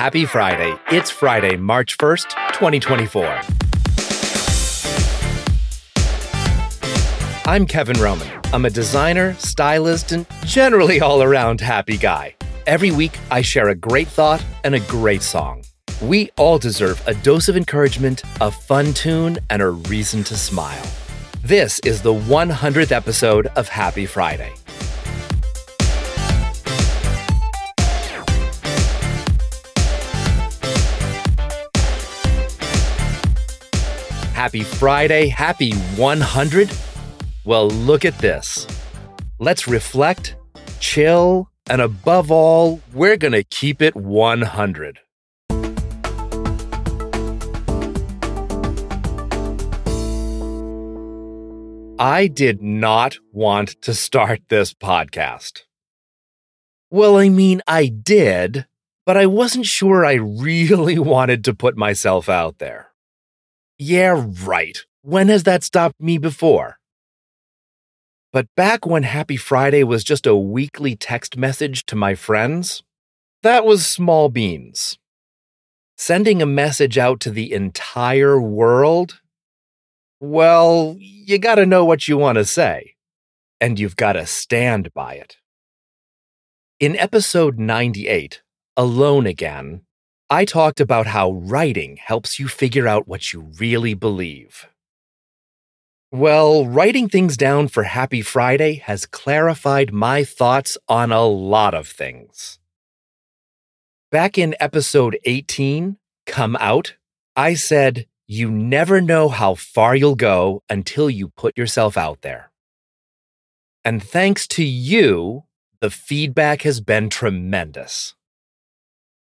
Happy Friday. It's Friday, March 1st, 2024. I'm Kevin Roman. I'm a designer, stylist, and generally all around happy guy. Every week, I share a great thought and a great song. We all deserve a dose of encouragement, a fun tune, and a reason to smile. This is the 100th episode of Happy Friday. Happy Friday, happy 100. Well, look at this. Let's reflect, chill, and above all, we're going to keep it 100. I did not want to start this podcast. Well, I mean, I did, but I wasn't sure I really wanted to put myself out there. Yeah, right. When has that stopped me before? But back when Happy Friday was just a weekly text message to my friends, that was small beans. Sending a message out to the entire world? Well, you gotta know what you want to say, and you've gotta stand by it. In episode 98, Alone Again, I talked about how writing helps you figure out what you really believe. Well, writing things down for Happy Friday has clarified my thoughts on a lot of things. Back in episode 18, Come Out, I said, You never know how far you'll go until you put yourself out there. And thanks to you, the feedback has been tremendous.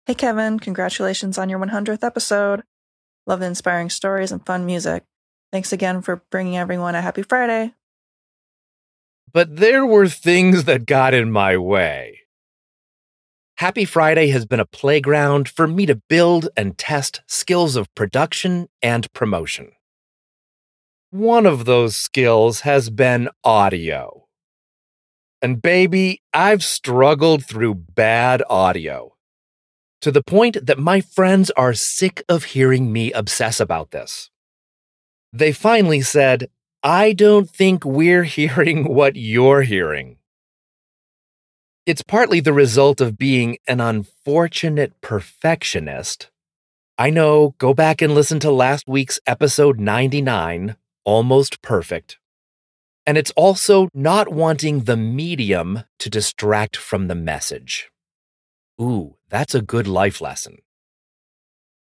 Hey, Kevin, congratulations on your 100th episode. Love the inspiring stories and fun music. Thanks again for bringing everyone a happy Friday. But there were things that got in my way. Happy Friday has been a playground for me to build and test skills of production and promotion. One of those skills has been audio. And baby, I've struggled through bad audio to the point that my friends are sick of hearing me obsess about this. They finally said, I don't think we're hearing what you're hearing. It's partly the result of being an unfortunate perfectionist. I know, go back and listen to last week's episode 99, Almost Perfect. And it's also not wanting the medium to distract from the message. Ooh, that's a good life lesson.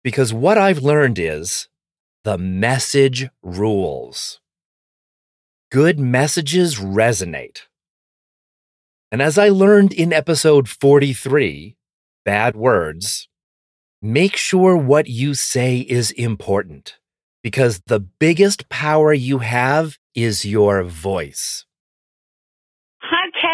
Because what I've learned is the message rules. Good messages resonate. And as I learned in episode 43, Bad Words, make sure what you say is important because the biggest power you have is your voice.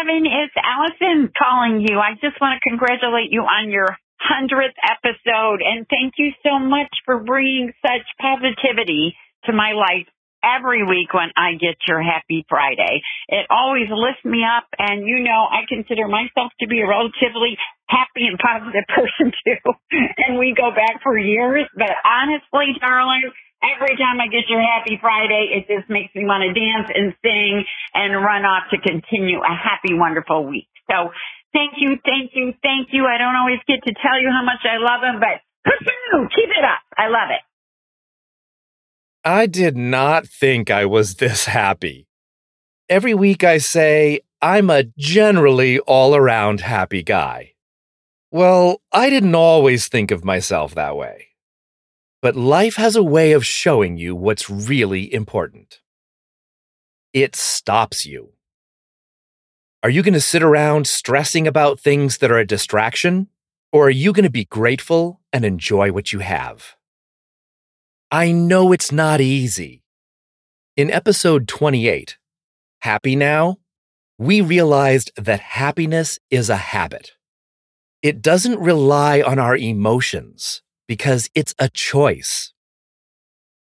Kevin. It's Allison calling you. I just want to congratulate you on your 100th episode and thank you so much for bringing such positivity to my life every week when I get your happy Friday. It always lifts me up and you know I consider myself to be a relatively happy and positive person too. and we go back for years, but honestly, darling, every time I get your happy Friday, it just makes me want to dance and sing and run off to continue a happy, wonderful week. So thank you, thank you, thank you. I don't always get to tell you how much I love him, but keep it up. I love it. I did not think I was this happy. Every week I say, I'm a generally all around happy guy. Well, I didn't always think of myself that way. But life has a way of showing you what's really important. It stops you. Are you going to sit around stressing about things that are a distraction? Or are you going to be grateful and enjoy what you have? I know it's not easy. In episode 28, Happy Now, we realized that happiness is a habit. It doesn't rely on our emotions because it's a choice.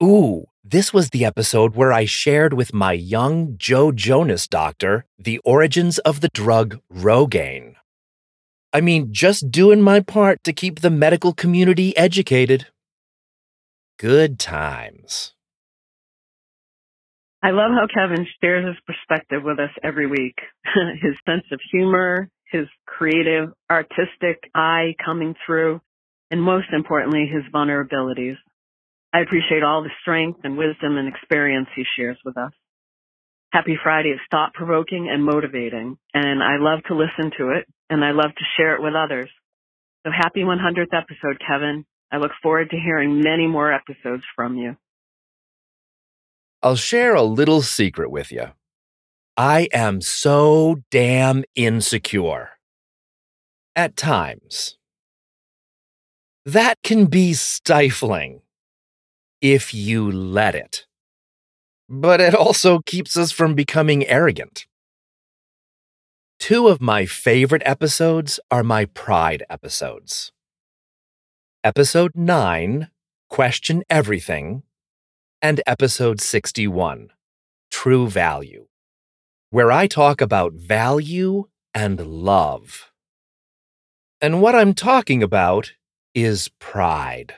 Ooh, this was the episode where I shared with my young Joe Jonas doctor the origins of the drug Rogaine. I mean, just doing my part to keep the medical community educated. Good times. I love how Kevin shares his perspective with us every week. his sense of humor, his creative, artistic eye coming through, and most importantly, his vulnerabilities. I appreciate all the strength and wisdom and experience he shares with us. Happy Friday is thought provoking and motivating, and I love to listen to it, and I love to share it with others. So happy 100th episode, Kevin. I look forward to hearing many more episodes from you. I'll share a little secret with you. I am so damn insecure. At times. That can be stifling if you let it. But it also keeps us from becoming arrogant. Two of my favorite episodes are my pride episodes. Episode 9, Question Everything, and Episode 61, True Value, where I talk about value and love. And what I'm talking about is pride.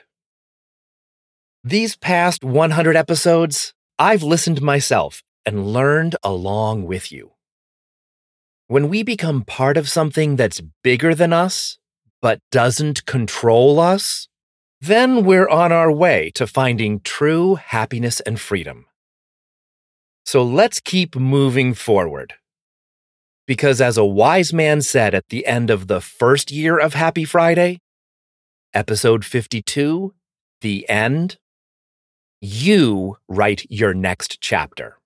These past 100 episodes, I've listened myself and learned along with you. When we become part of something that's bigger than us, but doesn't control us, then we're on our way to finding true happiness and freedom. So let's keep moving forward. Because as a wise man said at the end of the first year of Happy Friday, episode 52, The End, you write your next chapter.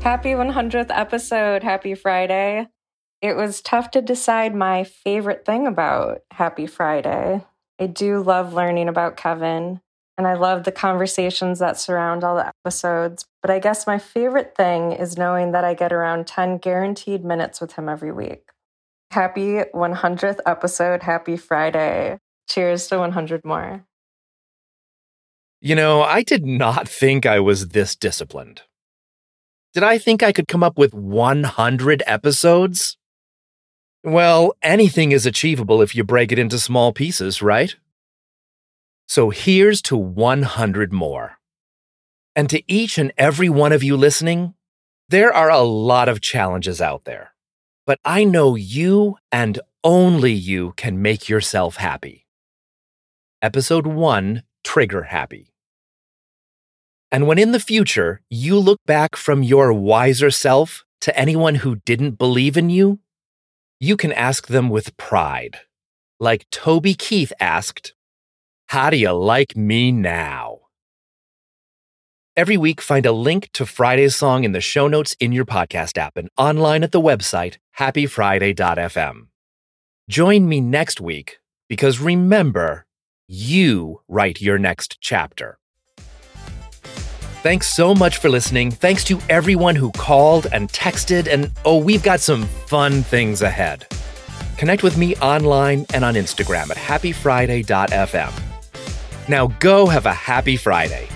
Happy 100th episode. Happy Friday. It was tough to decide my favorite thing about Happy Friday. I do love learning about Kevin, and I love the conversations that surround all the episodes. But I guess my favorite thing is knowing that I get around 10 guaranteed minutes with him every week. Happy 100th episode. Happy Friday. Cheers to 100 more. You know, I did not think I was this disciplined. Did I think I could come up with 100 episodes? Well, anything is achievable if you break it into small pieces, right? So here's to 100 more. And to each and every one of you listening, there are a lot of challenges out there but I know you and only you can make yourself happy. Episode 1 Trigger Happy. And when in the future you look back from your wiser self to anyone who didn't believe in you, you can ask them with pride. Like Toby Keith asked, How do you like me now? Every week, find a link to Friday's song in the show notes in your podcast app and online at the website happyfriday.fm. Join me next week because remember, you write your next chapter. Thanks so much for listening. Thanks to everyone who called and texted, and oh, we've got some fun things ahead. Connect with me online and on Instagram at happyfriday.fm. Now go have a happy Friday.